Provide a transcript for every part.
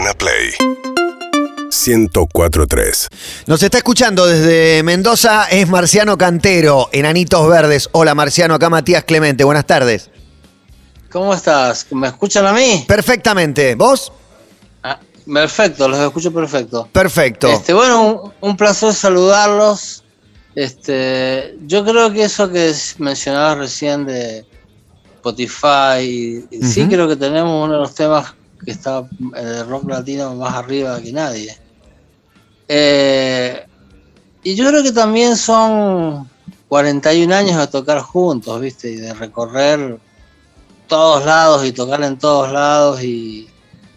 Urbana Play 1043. Nos está escuchando desde Mendoza, es Marciano Cantero, Enanitos Verdes. Hola Marciano, acá Matías Clemente, buenas tardes. ¿Cómo estás? ¿Me escuchan a mí? Perfectamente, ¿vos? Ah, perfecto, los escucho perfecto. Perfecto. Este, bueno, un, un placer saludarlos. Este, yo creo que eso que mencionabas recién de Spotify, sí creo que tenemos uno de los temas que está el rock latino más arriba que nadie. Eh, y yo creo que también son 41 años de tocar juntos, ¿viste? Y de recorrer todos lados y tocar en todos lados y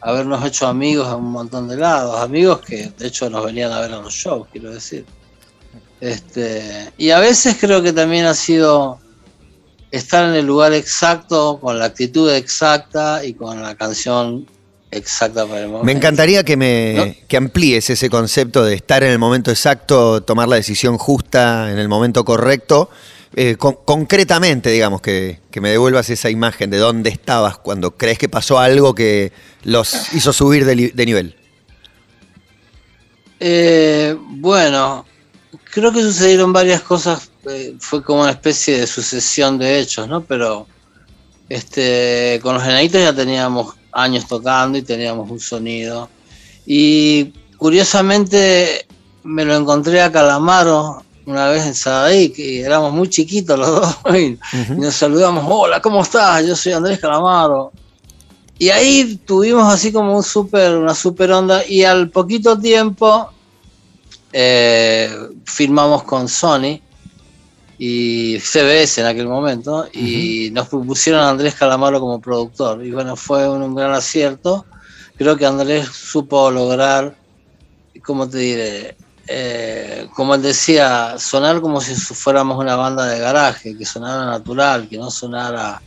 habernos hecho amigos en un montón de lados. Amigos que de hecho nos venían a ver a los shows, quiero decir. Este, y a veces creo que también ha sido estar en el lugar exacto, con la actitud exacta y con la canción exacta para el momento. Me encantaría que me ¿No? que amplíes ese concepto de estar en el momento exacto, tomar la decisión justa en el momento correcto. Eh, con- concretamente, digamos, que, que me devuelvas esa imagen de dónde estabas cuando crees que pasó algo que los hizo subir de, de nivel. Eh, bueno, creo que sucedieron varias cosas, eh, fue como una especie de sucesión de hechos, ¿no? Pero este, con los enanitos ya teníamos años tocando y teníamos un sonido. Y curiosamente me lo encontré a Calamaro una vez en Sadaic que éramos muy chiquitos los dos y, y nos saludamos, hola, ¿cómo estás? Yo soy Andrés Calamaro. Y ahí tuvimos así como un super, una super onda y al poquito tiempo eh, firmamos con Sony y CBS en aquel momento y nos propusieron a Andrés Calamaro como productor y bueno, fue un, un gran acierto. Creo que Andrés supo lograr, ¿cómo te diré? Eh, como él decía, sonar como si fuéramos una banda de garaje, que sonara natural, que no sonara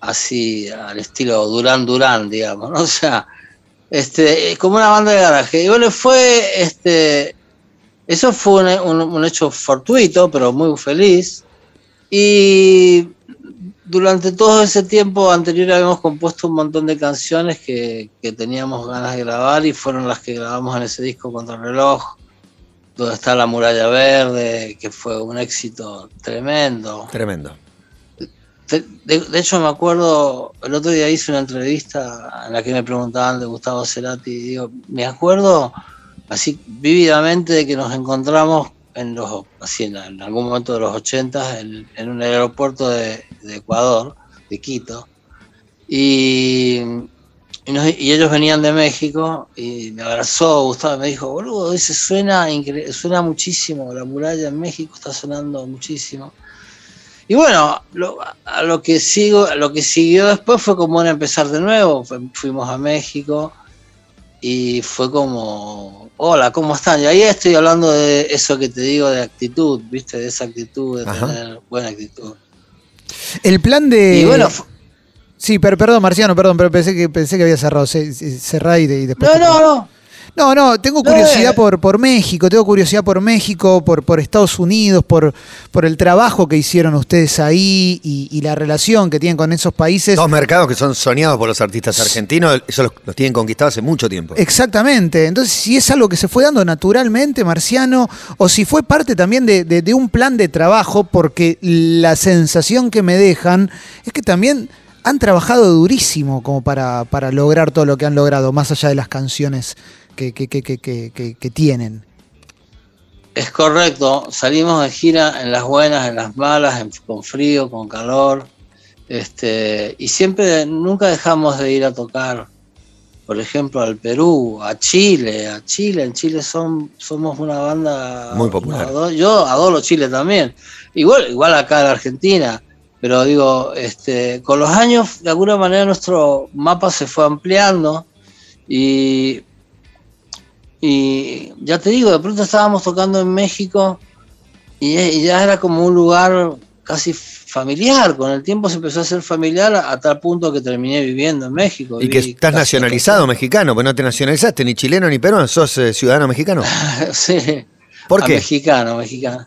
así al estilo Durán Durán, digamos, ¿no? O sea, este, como una banda de garaje. Y bueno, fue, este, eso fue un, un- un hecho fortuito, pero muy feliz. Y durante todo ese tiempo anterior habíamos compuesto un montón de canciones que, que teníamos ganas de grabar y fueron las que grabamos en ese disco Contra el Reloj, donde está La Muralla Verde, que fue un éxito tremendo. Tremendo. De, de- de hecho, me acuerdo, el otro día hice una entrevista en la que me preguntaban de Gustavo Cerati y digo, me acuerdo así vívidamente de que nos encontramos en los así en, algún momento de los 80 en, un aeropuerto de, Ecuador, de Quito, y, y, ellos venían de México y me abrazó Gustavo y me dijo, boludo, dice, suena, suena muchísimo, la muralla en México está sonando muchísimo. Y bueno, lo, a lo que sigo, lo que siguió después fue como empezar de nuevo. Fu- Fuimos a México y fue como, hola, ¿cómo están? Y ahí estoy hablando de eso que te digo de actitud, ¿viste? De esa actitud, de Ajá. tener buena actitud. El plan de. Y bueno, fu- Sí, pero perdón, Marciano, perdón, pero pensé que pensé que había cerrado. Cerrá y, de- y después. no, no, no. No, no, tengo curiosidad eh. por, por México, tengo curiosidad por México, por, por Estados Unidos, por, por el trabajo que hicieron ustedes ahí y, y la relación que tienen con esos países. Dos mercados que son soñados por los artistas argentinos, eso los, los tienen conquistados hace mucho tiempo. Exactamente. Entonces, si es algo que se fue dando naturalmente, Marciano, o si fue parte también de, de- de un plan de trabajo, porque la sensación que me dejan es que también han trabajado durísimo como para, para lograr todo lo que han logrado, más allá de las canciones que, que- que- que- que- que- que tienen. Es correcto, salimos de gira en las buenas, en las malas, en- con frío, con calor, este, y siempre, nunca dejamos de ir a tocar, por ejemplo, al Perú, a Chile, a Chile, en Chile son, somos una banda Muy popular. ado- Yo adoro Chile también, igual, igual acá en Argentina, pero digo, este, con los años, de alguna manera nuestro mapa se fue ampliando y y ya te digo, de pronto estábamos tocando en México y, y ya era como un lugar casi familiar. Con el tiempo se empezó a hacer familiar a, a tal punto que terminé viviendo en México. Y que estás nacionalizado mexicano, pues no te nacionalizaste ni chileno ni peruano, sos eh, ciudadano mexicano. sí, ¿Por a qué? mexicano, mexicano.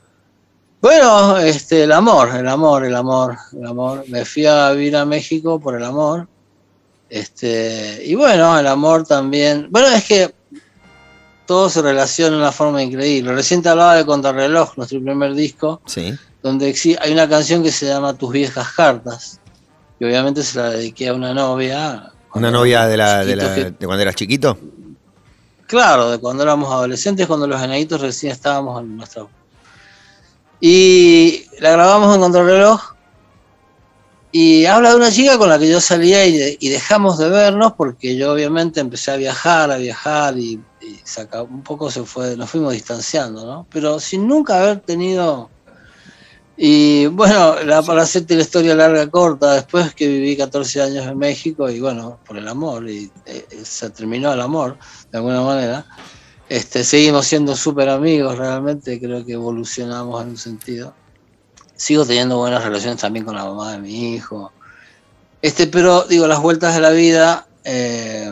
Bueno, este, el amor, el amor, el amor, el amor. Me fui a vivir a México por el amor. Este, y bueno, el amor también. Bueno, es que todo se relaciona de una forma increíble. Recién te hablaba de Contrarreloj, nuestro primer disco, Sí. donde hay una canción que se llama Tus viejas cartas. Y obviamente se la dediqué a una novia. Una novia de, la, de, chiquito la- que- de cuando eras chiquito. Claro, de cuando éramos adolescentes, cuando los enanitos recién estábamos en nuestra. Y la grabamos en Contrarreloj. Y habla de una chica con la que yo salía y, de- y dejamos de vernos porque yo obviamente empecé a viajar, a viajar y, un poco se fue, nos fuimos distanciando, ¿no? Pero sin nunca haber tenido. Y bueno, la- para hacerte la historia larga corta, después que viví 14 años en México y bueno, por el amor, y eh, se terminó el amor de alguna manera. Este, seguimos siendo súper amigos, realmente creo que evolucionamos en un sentido. Sigo teniendo buenas relaciones también con la mamá de mi hijo. Este, pero digo, las vueltas de la vida, eh,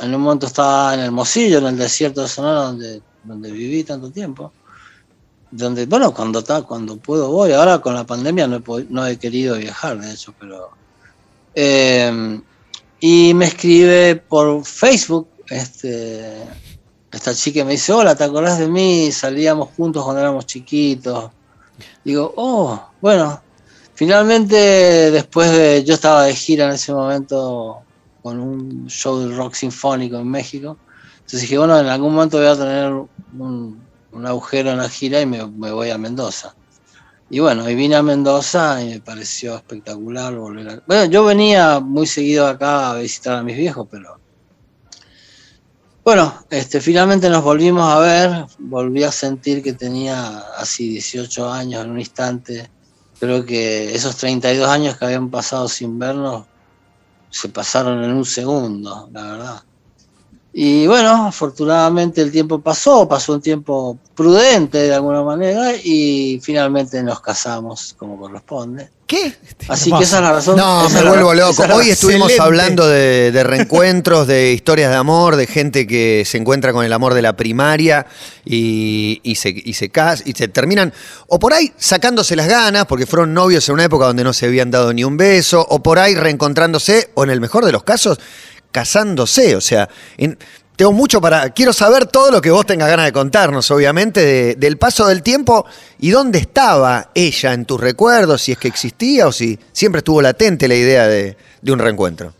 en un momento estaba en Hermosillo, en el desierto de Sonora, donde, donde viví tanto tiempo. Donde, bueno, cuando, ta- cuando puedo voy. Ahora con la pandemia no he, no he querido viajar, de hecho, pero... eh, y me escribe por Facebook este, esta chica me dice, hola, ¿te acordás de mí? Salíamos juntos cuando éramos chiquitos. Digo, oh, bueno, finalmente después de, yo estaba de gira en ese momento con un show del rock sinfónico en México. Entonces dije, bueno, en algún momento voy a tener un, un agujero en la gira y me, me voy a Mendoza. Y bueno, y vine a Mendoza y me pareció espectacular volver a... Bueno, yo venía muy seguido acá a visitar a mis viejos, pero... Bueno, este, finalmente nos volvimos a ver, volví a sentir que tenía así 18 años en un instante. Creo que esos 32 años que habían pasado sin vernos se pasaron en un segundo, la verdad. Y bueno, afortunadamente el tiempo pasó, pasó un tiempo prudente de alguna manera y finalmente nos casamos como corresponde. ¿Qué? Así que esa es la razón. No, me la- vuelvo loco. Hoy estuvimos Excelente. hablando de, de reencuentros, de historias de amor, de gente que se encuentra con el amor de la primaria y, y se, y se cas- y se terminan, o por ahí sacándose las ganas, porque fueron novios en una época donde no se habían dado ni un beso, o por ahí reencontrándose, o en el mejor de los casos, casándose. O sea, en- tengo mucho para. Quiero saber todo lo que vos tengas ganas de contarnos, obviamente, de- del paso del tiempo y dónde estaba ella en tus recuerdos, si es que existía o si siempre estuvo latente la idea de, de un reencuentro.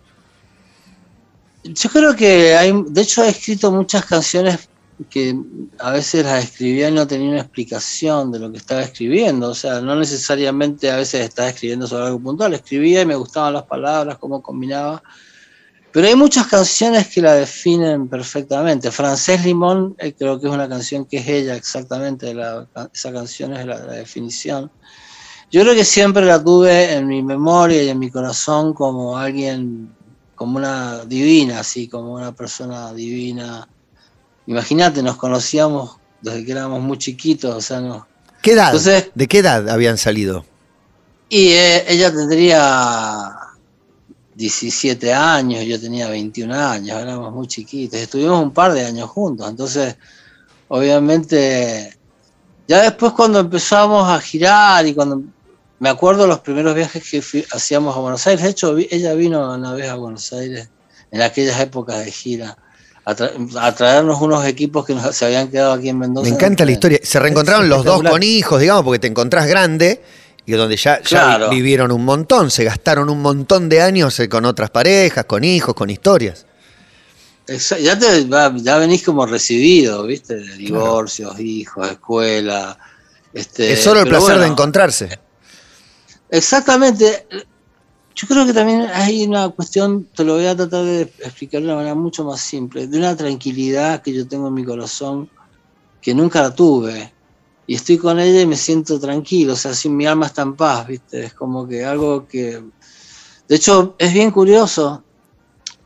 Yo creo que hay, de hecho he escrito muchas canciones que a veces las escribía y no tenía una explicación de lo que estaba escribiendo, o sea, no necesariamente a veces estaba escribiendo sobre algo puntual, escribía y me gustaban las palabras, cómo combinaba, pero hay muchas canciones que la definen perfectamente. Francés Limón eh, creo que es una canción que es ella exactamente, la- esa canción es la, la definición. Yo creo que siempre la tuve en mi memoria y en mi corazón como alguien como una divina, así, como una persona divina. Imagínate, nos conocíamos desde que éramos muy chiquitos, o sea. ¿Qué edad? Entonces- ¿De qué edad habían salido? Y eh, ella tendría 17 años, yo tenía 21 años, éramos muy chiquitos, estuvimos un par de años juntos, entonces, obviamente, ya después cuando empezamos a girar y cuando me acuerdo los primeros viajes que fui- hacíamos a Buenos Aires, de hecho, ella vino una vez a Buenos Aires en aquellas épocas de gira. A, tra- a traernos unos equipos que nos, se habían quedado aquí en Mendoza. Me encanta la historia. Se reencontraron los dos con hijos, digamos, porque te encontrás grande y donde ya, Claro. vivieron un montón, se gastaron un montón de años eh, con otras parejas, con hijos, con historias. Ya, te, ya venís como recibido, ¿viste? De divorcios, hijos, escuela. Este, es solo el placer de encontrarse. Exactamente. Yo creo que también hay una cuestión, te lo voy a tratar de explicar de una manera mucho más simple, de una tranquilidad que yo tengo en mi corazón que nunca la tuve. Y estoy con ella y me siento tranquilo, o sea, si mi alma está en paz, ¿viste? Es como que algo que... De hecho, es bien curioso,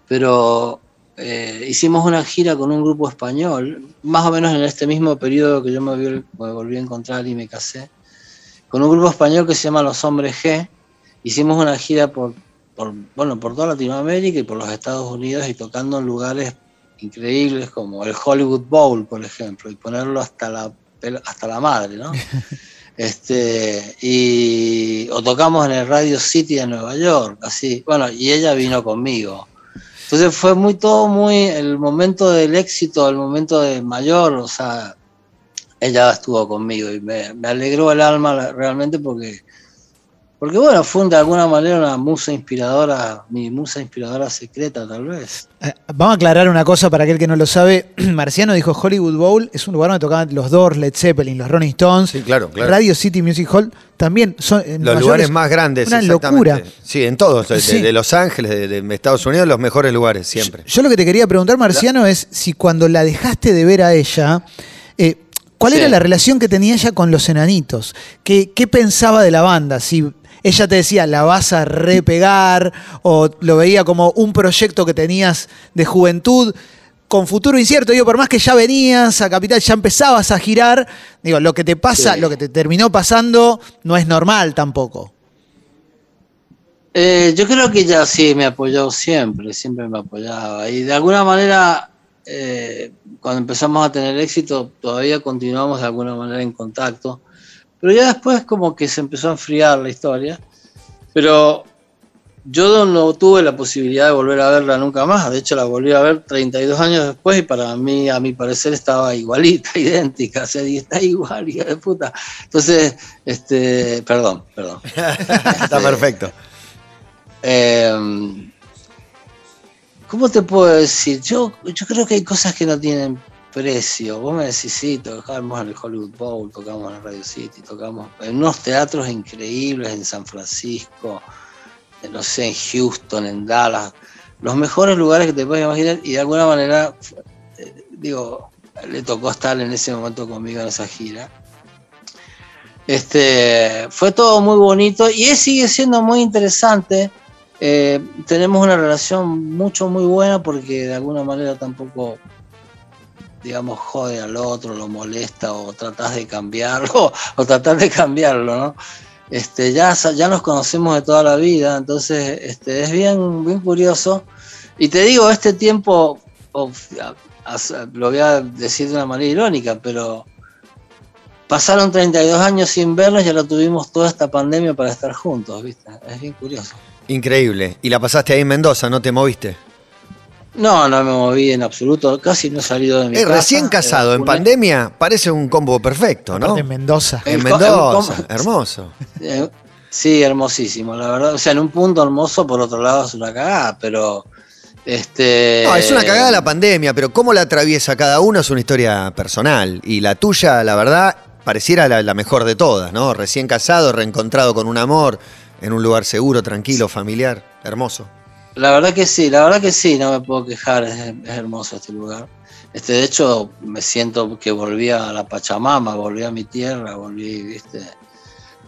pero eh, hicimos una gira con un grupo español, más o menos en este mismo periodo que yo me, vi- me volví a encontrar y me casé, con un grupo español que se llama Los Hombres G. Hicimos una gira por, por, bueno, por toda Latinoamérica y por los Estados Unidos y tocando en lugares increíbles como el Hollywood Bowl, por ejemplo, y ponerlo hasta la, pel- hasta la madre, ¿no? Este, y, o tocamos en el Radio City de Nueva York, así. Bueno, y ella vino conmigo. Entonces fue muy todo muy el momento del éxito, el momento del mayor, o sea, ella estuvo conmigo y me, me alegró el alma realmente porque porque bueno, fue de alguna manera una musa inspiradora, mi musa inspiradora secreta tal vez. Eh, vamos a aclarar una cosa para aquel que no lo sabe. Marciano dijo Hollywood Bowl, es un lugar donde tocaban los Doors, Led Zeppelin, los Rolling Stones. Sí, claro, claro. Radio City Music Hall también son los lugares más grandes. Una locura. Sí, en todos, de, Los Ángeles, de, Estados Unidos, los mejores lugares siempre. Yo, lo que te quería preguntar, Marciano, es si cuando la dejaste de ver a ella, eh, ¿Cuál era la relación que tenía ella con los enanitos? ¿Qué, ¿Qué, pensaba de la banda? Si ella te decía, la vas a repegar, o lo veía como un proyecto que tenías de juventud con futuro incierto, digo, por más que ya venías a Capital, ya empezabas a girar, digo, lo que te pasa, lo que te terminó pasando no es normal tampoco. Eh, yo creo que ella sí me apoyó siempre, siempre me apoyaba. Y de alguna manera, eh, cuando empezamos a tener éxito, todavía continuamos de alguna manera en contacto. Pero ya después como que se empezó a enfriar la historia. Pero yo no tuve la posibilidad de volver a verla nunca más. De hecho, la volví a ver 32 años después y para mí, a mi parecer, estaba igualita, idéntica. O sea, está igual, hija de puta. Entonces, este, perdón, perdón. está perfecto. Em, ¿Cómo te puedo decir? Yo, yo creo que hay cosas que no tienen precio. Vos me decís, sí, tocamos en el Hollywood Bowl, tocamos en Radio City, tocamos en unos teatros increíbles en San Francisco, no sé, en Houston, en Dallas, los mejores lugares que te puedes imaginar y de alguna manera, eh, digo, le tocó estar en ese momento conmigo en esa gira. Este, fue todo muy bonito y sigue siendo muy interesante. Eh, tenemos una relación mucho, muy buena porque de alguna manera tampoco digamos, jode al otro, lo molesta o tratas de cambiarlo o tratar de cambiarlo, ¿no? Este, ya, ya nos conocemos de toda la vida, entonces este, es bien, bien curioso. Y te digo, este tiempo, lo voy a decir de una manera irónica, pero pasaron 32 años sin vernos y lo tuvimos toda esta pandemia para estar juntos, ¿viste? Es bien curioso. Increíble. ¿Y la pasaste ahí en Mendoza, no te moviste? No, no me moví en absoluto, casi no he salido de mi casa. Recién casado, en pandemia, parece un combo perfecto, ¿no? En Mendoza. En Mendoza, hermoso. Eh, sí, hermosísimo, la verdad. O sea, en un punto hermoso, por otro lado es una cagada, pero... Este... No, es una cagada la pandemia, pero cómo la atraviesa cada uno es una historia personal. Y la tuya, la verdad, pareciera la, la mejor de todas, ¿no? Recién casado, reencontrado con un amor, en un lugar seguro, tranquilo, familiar, hermoso. La verdad que sí, la verdad que sí, no me puedo quejar, es, hermoso este lugar. Este, de hecho, me siento que volví a la Pachamama, volví a mi tierra, volví, viste.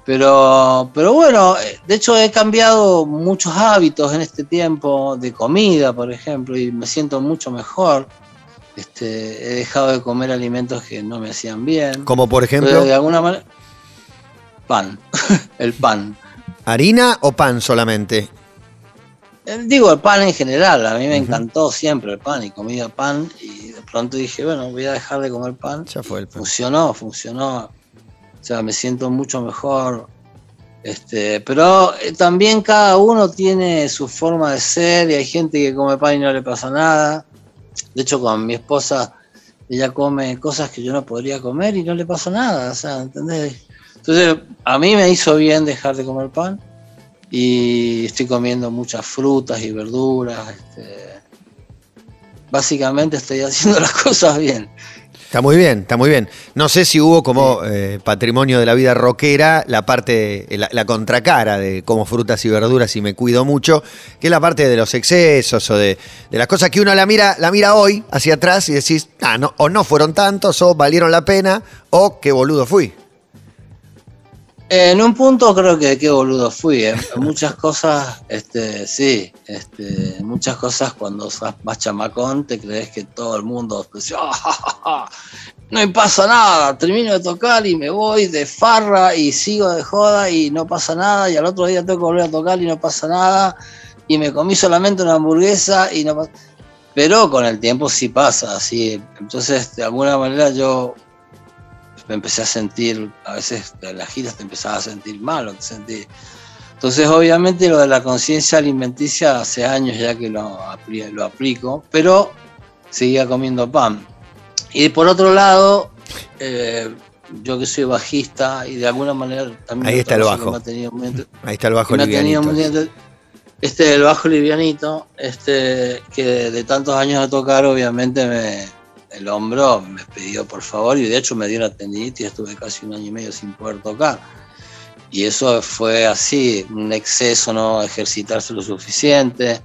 Pero, pero bueno, de hecho he cambiado muchos hábitos en este tiempo, de comida, por ejemplo, y me siento mucho mejor. Este, he dejado de comer alimentos que no me hacían bien. Como por ejemplo. de alguna manera. Pan. el pan. ¿Harina o pan solamente? Digo, el pan en general, a mí me encantó siempre el pan y comía pan y de pronto dije, bueno, voy a dejar de comer pan. Ya fue el pan. Funcionó, funcionó. O sea, me siento mucho mejor. Este, pero eh, también cada uno tiene su forma de ser y hay gente que come pan y no le pasa nada. De hecho, con mi esposa, ella come cosas que yo no podría comer y no le pasa nada. O sea, ¿entendés? Entonces, a mí me hizo bien dejar de comer pan y estoy comiendo muchas frutas y verduras. Este, básicamente estoy haciendo las cosas bien. Está muy bien, está muy bien. No sé si hubo como eh, patrimonio de la vida rockera la parte, la, contracara de como frutas y verduras y me cuido mucho, que es la parte de los excesos o de, de las cosas que uno la mira, la mira hoy hacia atrás y decís, ah, no, o no fueron tantos, o valieron la pena, o qué boludo fui. En un punto creo que qué boludo fui. ¿eh? Muchas cosas, este, sí, este, muchas cosas cuando sos más chamacón te crees que todo el mundo pues, ah, no me pasa nada, termino de tocar y me voy de farra y sigo de joda y no pasa nada y al otro día tengo que volver a tocar y no pasa nada y me comí solamente una hamburguesa y no pasa... Pero con el tiempo sí pasa, así. Entonces, de alguna manera yo me empecé a sentir, a veces en las giras te empezaba a sentir mal, te Entonces, obviamente, lo de la conciencia alimenticia hace años ya que lo, lo aplico, pero seguía comiendo pan. Y por otro lado, eh, yo que soy bajista y de alguna manera también Ahí está el bajo. me ha tenido muy ent- Ahí está el bajo livianito. Este es el bajo livianito, este que de tantos años de tocar, obviamente me, el hombro me pidió por favor y de hecho me dio una tendinitis y estuve casi un año y medio sin poder tocar. Y eso fue así, un exceso, no ejercitarse lo suficiente.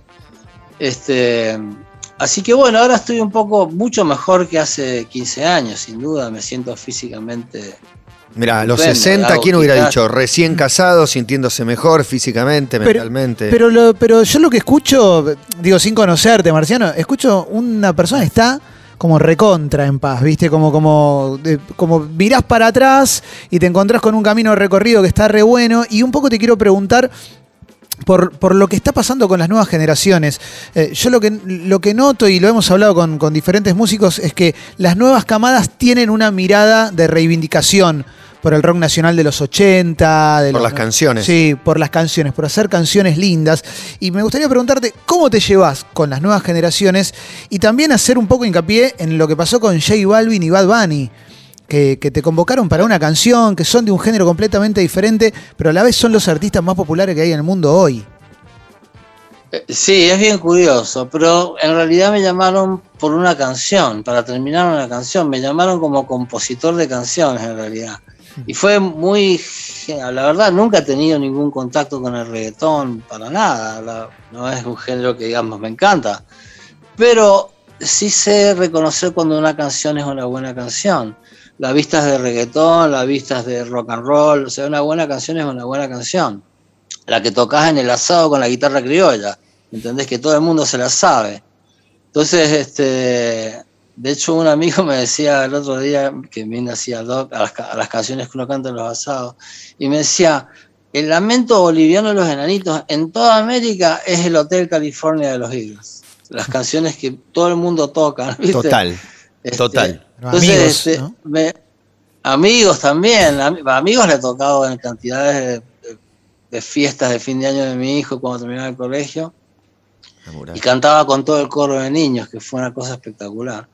Este, así que bueno, ahora estoy un poco mucho mejor que hace 15 años, sin duda, me siento físicamente Mira, a los Estupendo, 60, hago ¿quién hubiera dicho? Recién casado, sintiéndose mejor físicamente, Pero- mentalmente. Pero, lo- pero yo lo que escucho, digo, sin conocerte, Marciano, escucho una persona que está como recontra en paz, ¿viste? Como, como, de- como virás para atrás y te encontrás con un camino recorrido que está re bueno. Y un poco te quiero preguntar por, por lo que está pasando con las nuevas generaciones. Eh, yo lo que, lo que noto, y lo hemos hablado con, con diferentes músicos, es que las nuevas camadas tienen una mirada de reivindicación por el rock nacional de los 80. De Por los- las canciones. Sí, por las canciones, por hacer canciones lindas. Y me gustaría preguntarte, ¿cómo te llevas con las nuevas generaciones? Y también hacer un poco hincapié en lo que pasó con J Balvin y Bad Bunny. Que, que te convocaron para una canción, que son de un género completamente diferente, pero a la vez son los artistas más populares que hay en el mundo hoy. Eh, Sí, es bien curioso, pero en realidad me llamaron por una canción, para terminar una canción, me llamaron como compositor de canciones en realidad. Y fue muy, la verdad nunca he tenido ningún contacto con el reggaetón, para nada, no es un género que digamos me encanta, pero sí sé reconocer cuando una canción es una buena canción. Las vistas de reggaetón, las vistas de rock and roll, o sea, una buena canción es una buena canción la que tocas en el asado con la guitarra criolla, ¿entendés? Que todo el mundo se la sabe. Entonces, este, de hecho, un amigo me decía el otro día que viene así a, doc- a las, a las canciones que uno canta en los asados, y me decía, el lamento boliviano de los enanitos en toda América es el Hotel California de los Eagles. Las canciones que todo el mundo toca, ¿viste? Total, Este, total. Entonces, Amigos, este, ¿no? me- amigos también, ami- amigos le he tocado en cantidades de, de- de fiestas de fin de año de mi hijo cuando terminaba el colegio y cantaba con todo el coro de niños, que fue una cosa espectacular.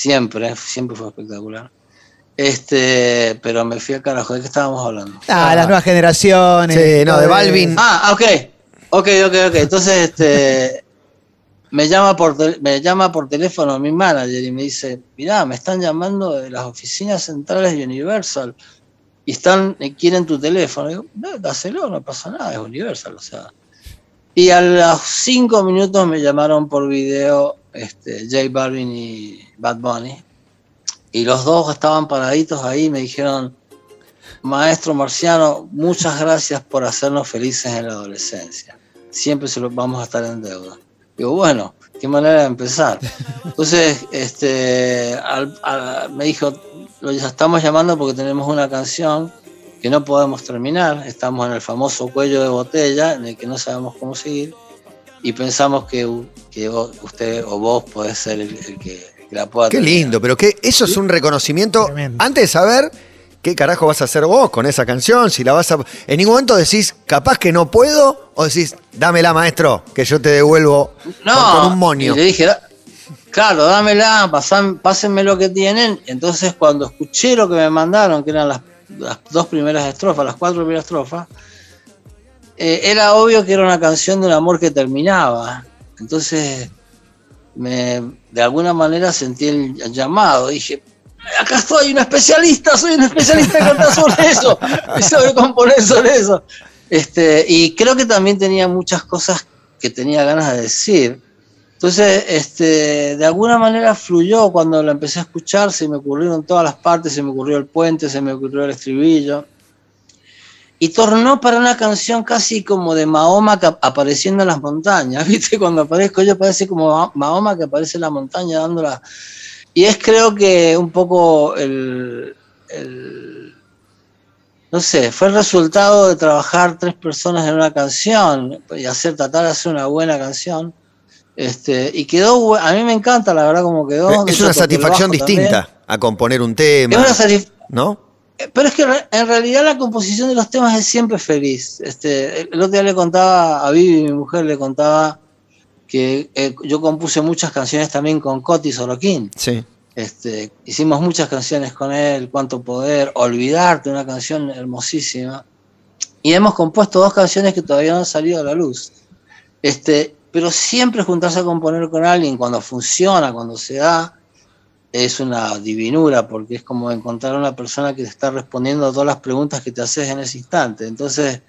Siempre, siempre fue espectacular. Este, pero me fui al carajo, ¿de qué estábamos hablando? Ah, las nuevas generaciones. Sí, no, de Balvin. Ah, ok, ok, ok, ok. Entonces, este, me llama por tel- me llama por teléfono mi manager y me dice, mirá, me están llamando de las oficinas centrales de Universal y están quieren tu teléfono. Digo, no, dáselo, no pasa nada, es Universal, o sea. Y a los cinco minutos me llamaron por video este, J Balvin y Bad Bunny. Y los dos estaban paraditos ahí y me dijeron, Maestro Marciano, muchas gracias por hacernos felices en la adolescencia. Siempre se lo vamos a estar en deuda. Digo, bueno, qué manera de empezar. Entonces, este, al- al- me dijo, lo estamos llamando porque tenemos una canción que no podemos terminar. Estamos en el famoso cuello de botella en el que no sabemos cómo seguir. Y pensamos que, que vos- usted o vos podés ser el, el que, la pueda Qué terminar. lindo, pero que eso es un reconocimiento Tremendo. antes de saber qué carajo vas a hacer vos con esa canción, si la vas a en ningún momento decís capaz que no puedo o decís dámela maestro que yo te devuelvo No, con, con un moño. y le dije, "Da- claro, dámela, pasan, pásenme lo que tienen. Entonces, cuando escuché lo que me mandaron, que eran las, las dos primeras estrofas, las cuatro primeras estrofas, eh, era obvio que era una canción de un amor que terminaba. Entonces, me, de alguna manera sentí el llamado. Dije, acá estoy, un especialista, soy un especialista en cantar sobre eso, y sobre componer sobre eso. Este, y creo que también tenía muchas cosas que tenía ganas de decir. Entonces, este, de alguna manera fluyó cuando lo empecé a escuchar, se me ocurrieron todas las partes, se me ocurrió el puente, se me ocurrió el estribillo. Y tornó para una canción casi como de Mahoma apareciendo en las montañas, ¿viste? Cuando aparezco yo parece como Ma- Mahoma que aparece en la montaña dándola. Y es creo que un poco el, el- no sé, fue el resultado de trabajar tres personas en una canción y hacer, tratar de hacer una buena canción. Este, y quedó, a mí me encanta la verdad como quedó. Es una satisfacción distinta también. a componer un tema, Es una ¿no? Pero es que en realidad la composición de los temas es siempre feliz. Este, el otro día le contaba a Vivi, mi mujer, le contaba que eh, yo compuse muchas canciones también con Coti Sorokin. Sí. Este, hicimos muchas canciones con él, Cuánto Poder, Olvidarte, una canción hermosísima. Y hemos compuesto dos canciones que todavía no han salido a la luz. Este, pero siempre juntarse a componer con alguien cuando funciona, cuando se da, es una divinura, porque es como encontrar una persona que te está respondiendo a todas las preguntas que te haces en ese instante. Entonces,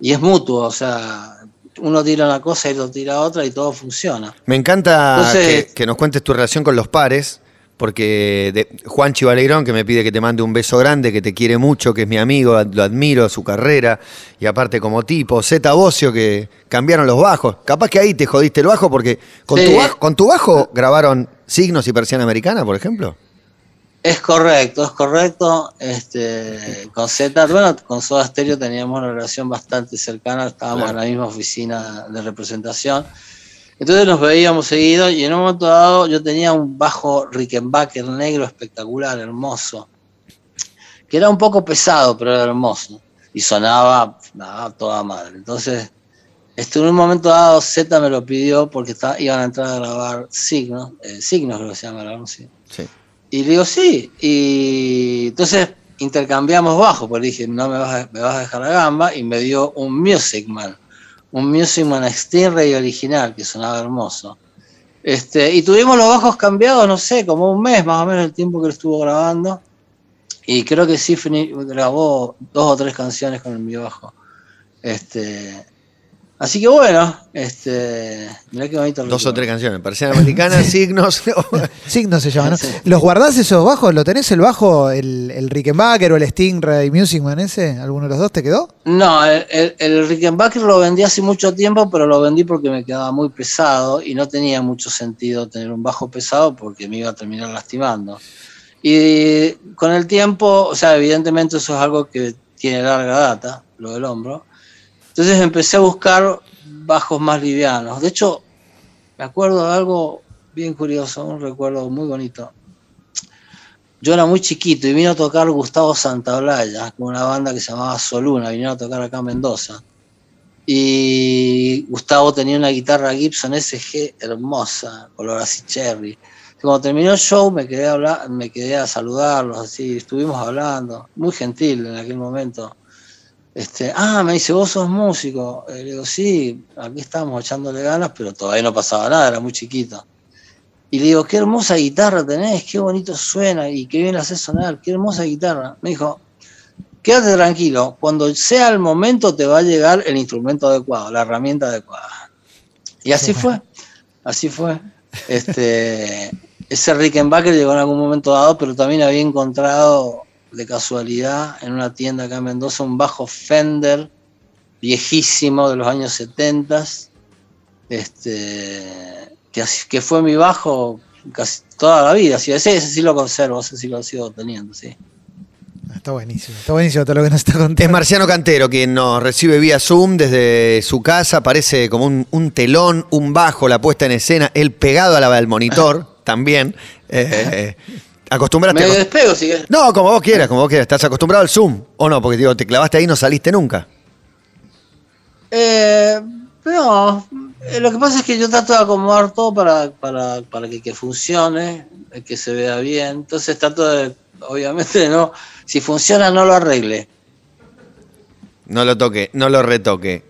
y es mutuo, o sea, uno tira una cosa y otro tira otra y todo funciona. Me encanta que, que, nos cuentes tu relación con los pares, porque de Juan Chivaleirón, que me pide que te mande un beso grande, que te quiere mucho, que es mi amigo, lo admiro, su carrera, y aparte como tipo, Zeta Bocio, que cambiaron los bajos. Capaz que ahí te jodiste el bajo, porque con, tu, bajo, con tu bajo grabaron Signos y Persiana Americana, por ejemplo. Es correcto, es correcto. Este, con Z, bueno, con Soda Stereo teníamos una relación bastante cercana, estábamos en la misma oficina de representación. Entonces nos veíamos seguido y en un momento dado yo tenía un bajo Rickenbacker negro espectacular, hermoso, que era un poco pesado, pero era hermoso. Y sonaba nada, toda madre. Entonces, este, en un momento dado Z me lo pidió porque iban a entrar a grabar signos, eh, signos creo que se llama, ¿no? Sí. Y le digo, sí. Y entonces intercambiamos bajo, porque dije, no me vas, a, me vas a dejar la gamba, y me dio un Music Man un Music Man Extreme original que sonaba hermoso. Este, y tuvimos los bajos cambiados, no sé, como un mes más o menos el tiempo que lo estuvo grabando. Y creo que sí grabó dos o tres canciones con el mi bajo. Este, Así que bueno, este, mirá qué bonito. Dos o tres canciones, parecían americanas, signos. signos se llaman, ¿no? ¿Los guardás esos bajos? ¿Lo tenés el bajo, el, el Rickenbacker o el Stingray Music Man ese? ¿Alguno de los dos te quedó? No, el, el, Rickenbacker lo vendí hace mucho tiempo, pero lo vendí porque me quedaba muy pesado y no tenía mucho sentido tener un bajo pesado porque me iba a terminar lastimando. Y con el tiempo, o sea, evidentemente eso es algo que tiene larga data, lo del hombro entonces empecé a buscar bajos más livianos. De hecho, me acuerdo de algo bien curioso, un recuerdo muy bonito. Yo era muy chiquito y vino a tocar Gustavo Santaolalla con una banda que se llamaba Soluna, vinieron a tocar acá en Mendoza. Y Gustavo tenía una guitarra Gibson SG hermosa, color así cherry. Cuando terminó el show me quedé a, hablar, me quedé a saludarlos, así, estuvimos hablando, muy gentil en aquel momento. Este, ah, me dice, vos sos músico. Eh, le digo, sí, aquí estamos echándole ganas, pero todavía no pasaba nada, era muy chiquito. Y le digo, qué hermosa guitarra tenés, qué bonito suena y qué bien la haces sonar, qué hermosa guitarra. Me dijo, quédate tranquilo, cuando sea el momento te va a llegar el instrumento adecuado, la herramienta adecuada. Y así fue, así fue. Este, ese Rickenbacker llegó en algún momento dado, pero también había encontrado de casualidad en una tienda acá en Mendoza un bajo Fender viejísimo de los años 70, este, que, que fue mi bajo casi toda la vida. Ese, ese sí lo conservo, ese sí lo sigo teniendo, sí. Está buenísimo, está buenísimo todo lo que nos está contando. Es Marciano Cantero quien nos recibe vía Zoom desde su casa, parece como un, telón, un bajo, la puesta en escena, él pegado al monitor también. Eh, Acostumbraste. Me despego si No, como vos quieras, como vos quieras. ¿Estás acostumbrado al Zoom o no? Porque digo, te clavaste ahí y no saliste nunca. Eh, no, eh, lo que pasa es que yo trato de acomodar todo para, para, que, funcione, eh, que se vea bien. Entonces trato de, obviamente, no, si funciona no lo arregle. No lo toque, no lo retoque.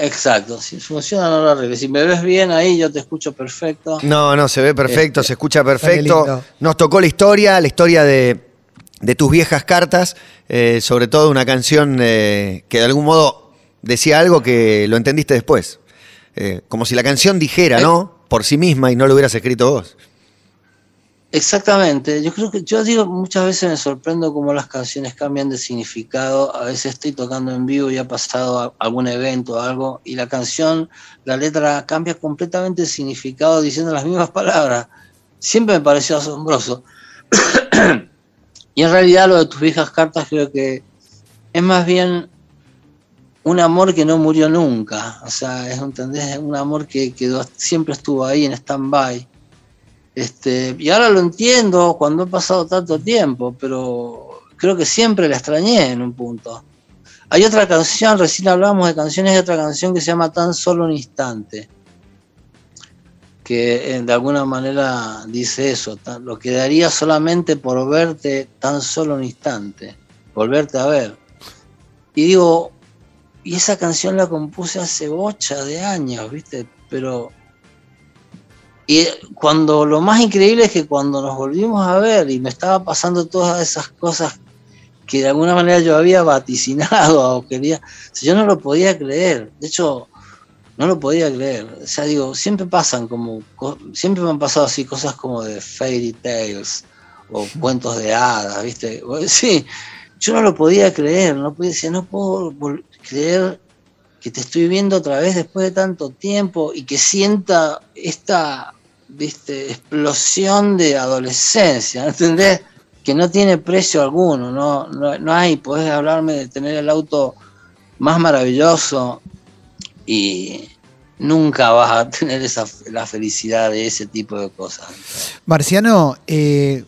Exacto, si funciona no lo arregles. Si me ves bien ahí, yo te escucho perfecto. No, no, se ve perfecto, este, se escucha perfecto. Nos tocó la historia, la historia de, tus viejas cartas, eh, sobre todo una canción eh, que de algún modo decía algo que lo entendiste después. Eh, como si la canción dijera, ¿no? Por sí misma y no lo hubieras escrito vos. Exactamente, yo creo que yo digo muchas veces me sorprendo cómo las canciones cambian de significado, a veces estoy tocando en vivo y ha pasado algún evento o algo y la canción, la letra cambia completamente de significado diciendo las mismas palabras. Siempre me pareció asombroso. y en realidad lo de tus viejas cartas creo que es más bien un amor que no murió nunca, o sea, es un amor que quedó, siempre estuvo ahí en stand-by este, y ahora lo entiendo cuando ha pasado tanto tiempo, pero creo que siempre la extrañé en un punto. Hay otra canción, recién hablamos de canciones, hay otra canción que se llama Tan solo un instante, que eh, de alguna manera dice eso, lo que daría solamente por verte tan solo un instante, volverte a ver. Y digo, y esa canción la compuse hace bocha de años, ¿viste? Pero y cuando lo más increíble es que cuando nos volvimos a ver y me estaba pasando todas esas cosas que de alguna manera yo había vaticinado o quería, yo no lo podía creer. De hecho, no lo podía creer. O sea, digo, siempre pasan como, siempre me han pasado así cosas como de fairy tales o cuentos de hadas, ¿viste? Sí, yo no lo podía creer, no podía decir, no puedo creer que te estoy viendo otra vez después de tanto tiempo y que sienta esta viste, explosión de adolescencia, ¿entendés? Que no tiene precio alguno, no, no, hay, podés hablarme de tener el auto más maravilloso y nunca vas a tener esa, la felicidad de ese tipo de cosas. Marciano, eh,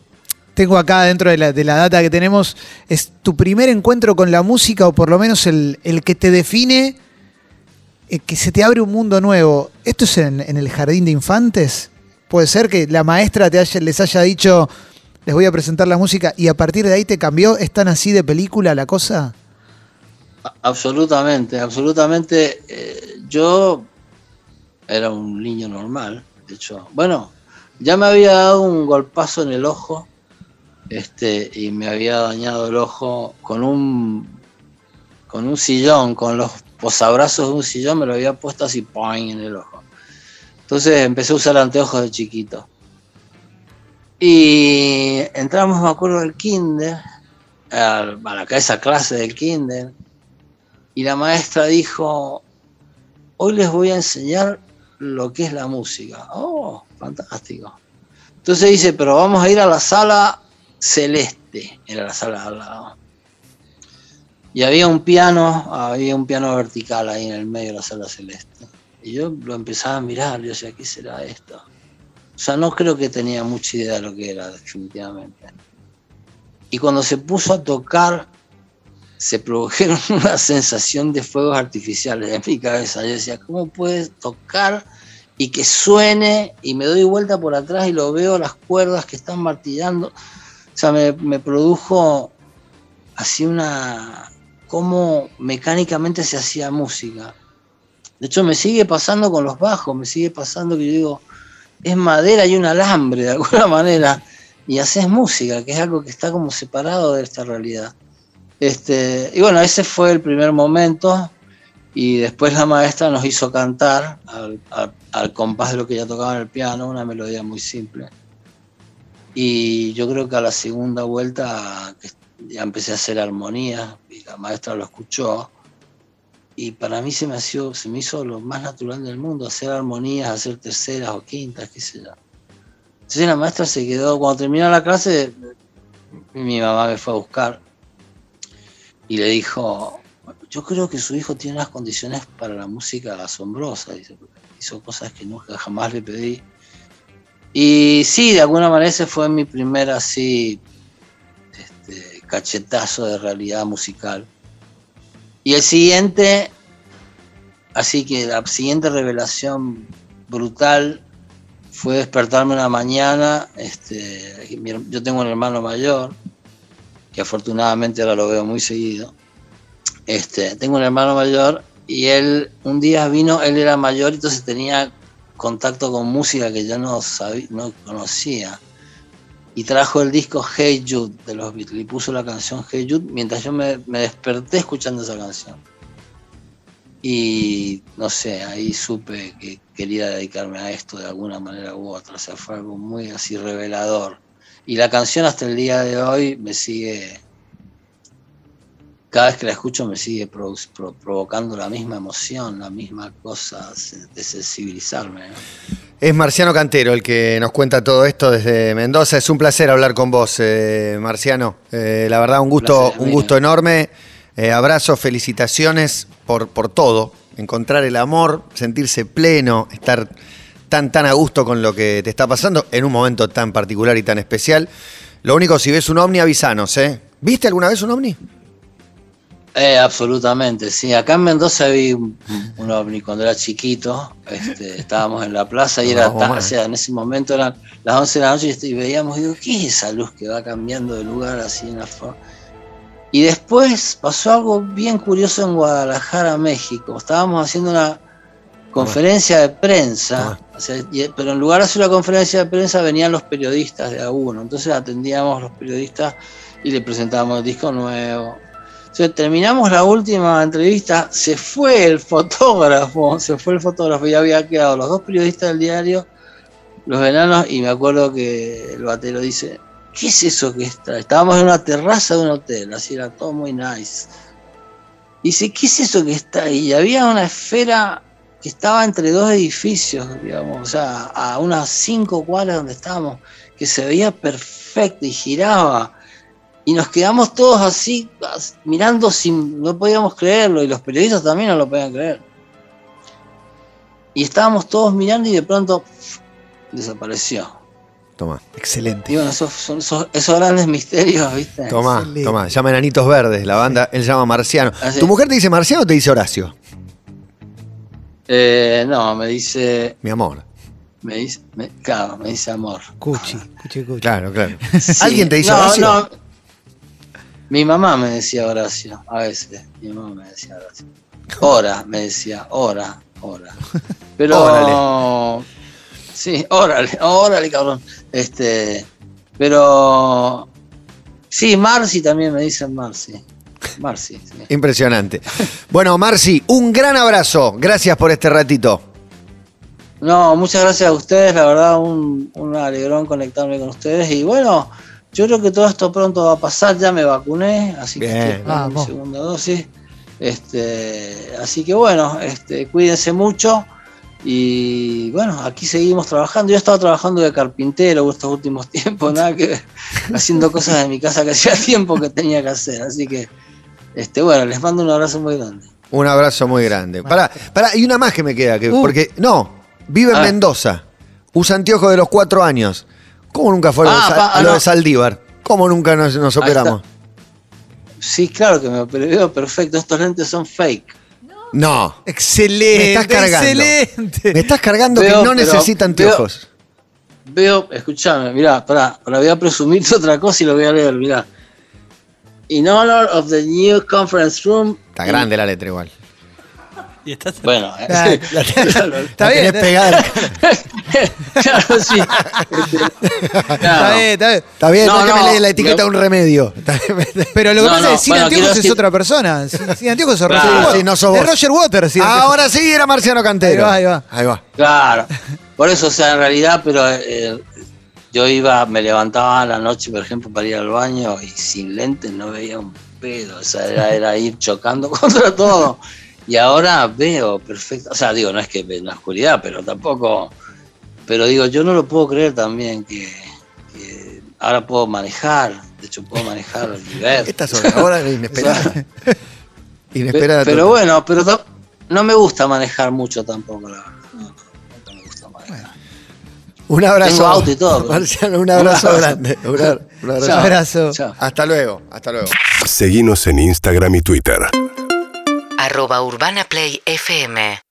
tengo acá dentro de la, data que tenemos, es tu primer encuentro con la música o por lo menos el, que te define, eh, que se te abre un mundo nuevo. ¿Esto es en el jardín de infantes? Puede ser que la maestra te les haya dicho, les voy a presentar la música y a partir de ahí te cambió. ¿Es tan así de película la cosa? Absolutamente, absolutamente. Eh, yo era un niño normal, de hecho. Bueno, ya me había dado un golpazo en el ojo este, y me había dañado el ojo con un, con un sillón, con los posabrazos de un sillón, me lo había puesto así en el ojo. Entonces empecé a usar anteojos de chiquito. Y entramos, me acuerdo, al kinder, a la esa clase del kinder, y la maestra dijo, hoy les voy a enseñar lo que es la música. Oh, fantástico. Entonces dice, pero vamos a ir a la sala celeste, era la sala al lado. Y había un piano, había un piano vertical ahí en el medio de la sala celeste. Y yo lo empezaba a mirar, yo decía, ¿qué será esto? O sea, no creo que tenía mucha idea de lo que era, definitivamente. Y cuando se puso a tocar, se produjeron una sensación de fuegos artificiales en mi cabeza. Yo decía, ¿cómo puedes tocar y que suene? Y me doy vuelta por atrás y lo veo las cuerdas que están martillando. O sea, me, me produjo así una. cómo mecánicamente se hacía música. De hecho, me sigue pasando con los bajos, me sigue pasando que yo digo, es madera y un alambre de alguna manera, y haces música, que es algo que está como separado de esta realidad. Este, y bueno, ese fue el primer momento, y después la maestra nos hizo cantar al, compás de lo que ya tocaba en el piano, una melodía muy simple. Y yo creo que a la segunda vuelta ya empecé a hacer armonía, y la maestra lo escuchó y para mí se me, se me hizo lo más natural del mundo, hacer armonías, hacer terceras o quintas, qué sé yo. Entonces la maestra se quedó, cuando terminó la clase, mi mamá me fue a buscar y le dijo, yo creo que su hijo tiene unas condiciones para la música asombrosa, hizo cosas que nunca jamás le pedí. Y sí, de alguna manera ese fue mi primer así este, cachetazo de realidad musical y el siguiente, así que la siguiente revelación brutal fue despertarme una mañana. Este, yo tengo un hermano mayor, que afortunadamente ahora lo veo muy seguido. Este, tengo un hermano mayor y él un día vino, él era mayor, entonces tenía contacto con música que yo no, sabía, no conocía y trajo el disco Hey Jude de los Beatles y puso la canción Hey Jude mientras yo me, desperté escuchando esa canción. Y no sé, ahí supe que quería dedicarme a esto de alguna manera u otra, o sea, fue algo muy así revelador. Y la canción hasta el día de hoy me sigue, cada vez que la escucho me sigue provocando la misma emoción, la misma cosa de sensibilizarme. Es Marciano Cantero el que nos cuenta todo esto desde Mendoza. Es un placer hablar con vos, eh, Marciano. Eh, la verdad, un gusto, un gusto enorme. Eh, abrazos, felicitaciones por, por todo. Encontrar el amor, sentirse pleno, estar tan, tan a gusto con lo que te está pasando en un momento tan particular y tan especial. Lo único, si ves un ovni, avisanos, ¿eh? ¿Viste alguna vez un ovni? Eh, absolutamente, sí. Acá en Mendoza vi un, un ovni cuando era chiquito. Este, estábamos en la plaza y era No, ta- man. o sea, en ese momento eran las 11 de la noche y este- y veíamos, digo, ¿qué es esa luz que va cambiando de lugar así en la forma? Y después pasó algo bien curioso en Guadalajara, México. Estábamos haciendo una conferencia de prensa, o sea, y- pero en lugar de hacer una conferencia de prensa venían los periodistas de A1. Entonces atendíamos los periodistas y le presentábamos el disco nuevo. Terminamos la última entrevista, se fue el fotógrafo, se fue el fotógrafo y había quedado los dos periodistas del diario, los enanos, y me acuerdo que el batero dice, ¿qué es eso que está? Estábamos en una terraza de un hotel, así era todo muy nice. Dice, ¿qué es eso que está ahí? Y había una esfera que estaba entre dos edificios, digamos, o sea, a unas cinco cuadras donde estábamos, que se veía perfecto y giraba. Y nos quedamos todos así, as- mirando sin. no podíamos creerlo, y los periodistas también no lo podían creer. Y estábamos todos mirando y de pronto desapareció. Toma, Excelente. Y bueno, esos, son esos, esos grandes misterios, ¿viste? toma, Excelente. toma. Llama Enanitos Verdes, la banda, él llama Marciano. ¿Tu mujer te dice Marciano o te dice Horacio? Eh, no, me dice. Mi amor. Me dice. Me, claro, me dice amor. Cuchi, cuchi, cuchi. Claro, claro. Sí. ¿Alguien te dice No, Horacio? no. Mi mamá me decía Horacio, a veces. Mi mamá me decía Horacio. Hora, me decía, hora, hora. Pero. Órale. Sí, órale, órale, cabrón. Este. Pero. Sí, Marci también me dicen Marci. Marci, sí. Impresionante. Bueno, Marci, un gran abrazo. Gracias por este ratito. No, muchas gracias a ustedes, la verdad, un, un alegrón conectarme con ustedes. Y bueno, yo creo que todo esto pronto va a pasar, ya me vacuné, así que Bien. estoy esperando mi Vamos. segunda dosis. Este, así que bueno, este, cuídense mucho. Y bueno, aquí seguimos trabajando. Yo he estado trabajando de carpintero estos últimos tiempos, nada que ver, haciendo cosas en mi casa que hacía tiempo que tenía que hacer. Así que, este, bueno, les mando un abrazo muy grande. Un abrazo muy grande. Pará, pará, y una más que me queda. Que, Uh. Porque, no, vive en Ah. Mendoza. Usa anteojos de los cuatro años. ¿Cómo nunca fue lo, de, Ah, pa- lo no. de Saldívar? ¿Cómo nunca nos, operamos? Sí, claro que me veo perfecto. Estos lentes son fake. No. Excelente. Me estás cargando. Excelente. Me estás cargando Veo, que no pero- necesita anteojos. Veo, escúchame, mirá, pará, pará, voy a presumirte otra cosa y lo voy a leer, mirá. In honor of the new conference room. Está grande la letra igual. Y estás Bueno, eh, claro, Está La bien, tenés pegada. claro, sí. Está claro. bien, está bien. Está bien, no, No, es que me no, lee la etiqueta de no. un remedio. Está bien. Pero lo que No, pasa no, es que sin bueno, es otra persona. Sin, sin es Claro. Roger Waters. Sí, no sos Es vos. Roger Waters. Ahora sí era Marciano Cantero. Ahí va, Ahí va. Claro. Por eso, o sea, en realidad, pero eh, yo iba, me levantaba a la noche, por ejemplo, para ir al baño y sin lentes no veía un pedo. O sea, era, era ir chocando contra todo. Y ahora veo perfecto. O sea, digo, no es que en la oscuridad, pero tampoco. Pero digo, yo no lo puedo creer también que, que ahora puedo manejar. De hecho, puedo manejar y ver. Esta es otra hora inesperada. Pe- Inesperada. pero total. bueno, pero no me gusta manejar mucho tampoco, la verdad. No, no, no me gusta manejar. Un abrazo. Tengo auto y todo, pero- Marciano, un abrazo Un abrazo. grande. Un abra- un abrazo. Chao. Hasta luego. Hasta luego. Seguinos en Instagram y Twitter. Arroba Urbana Play FM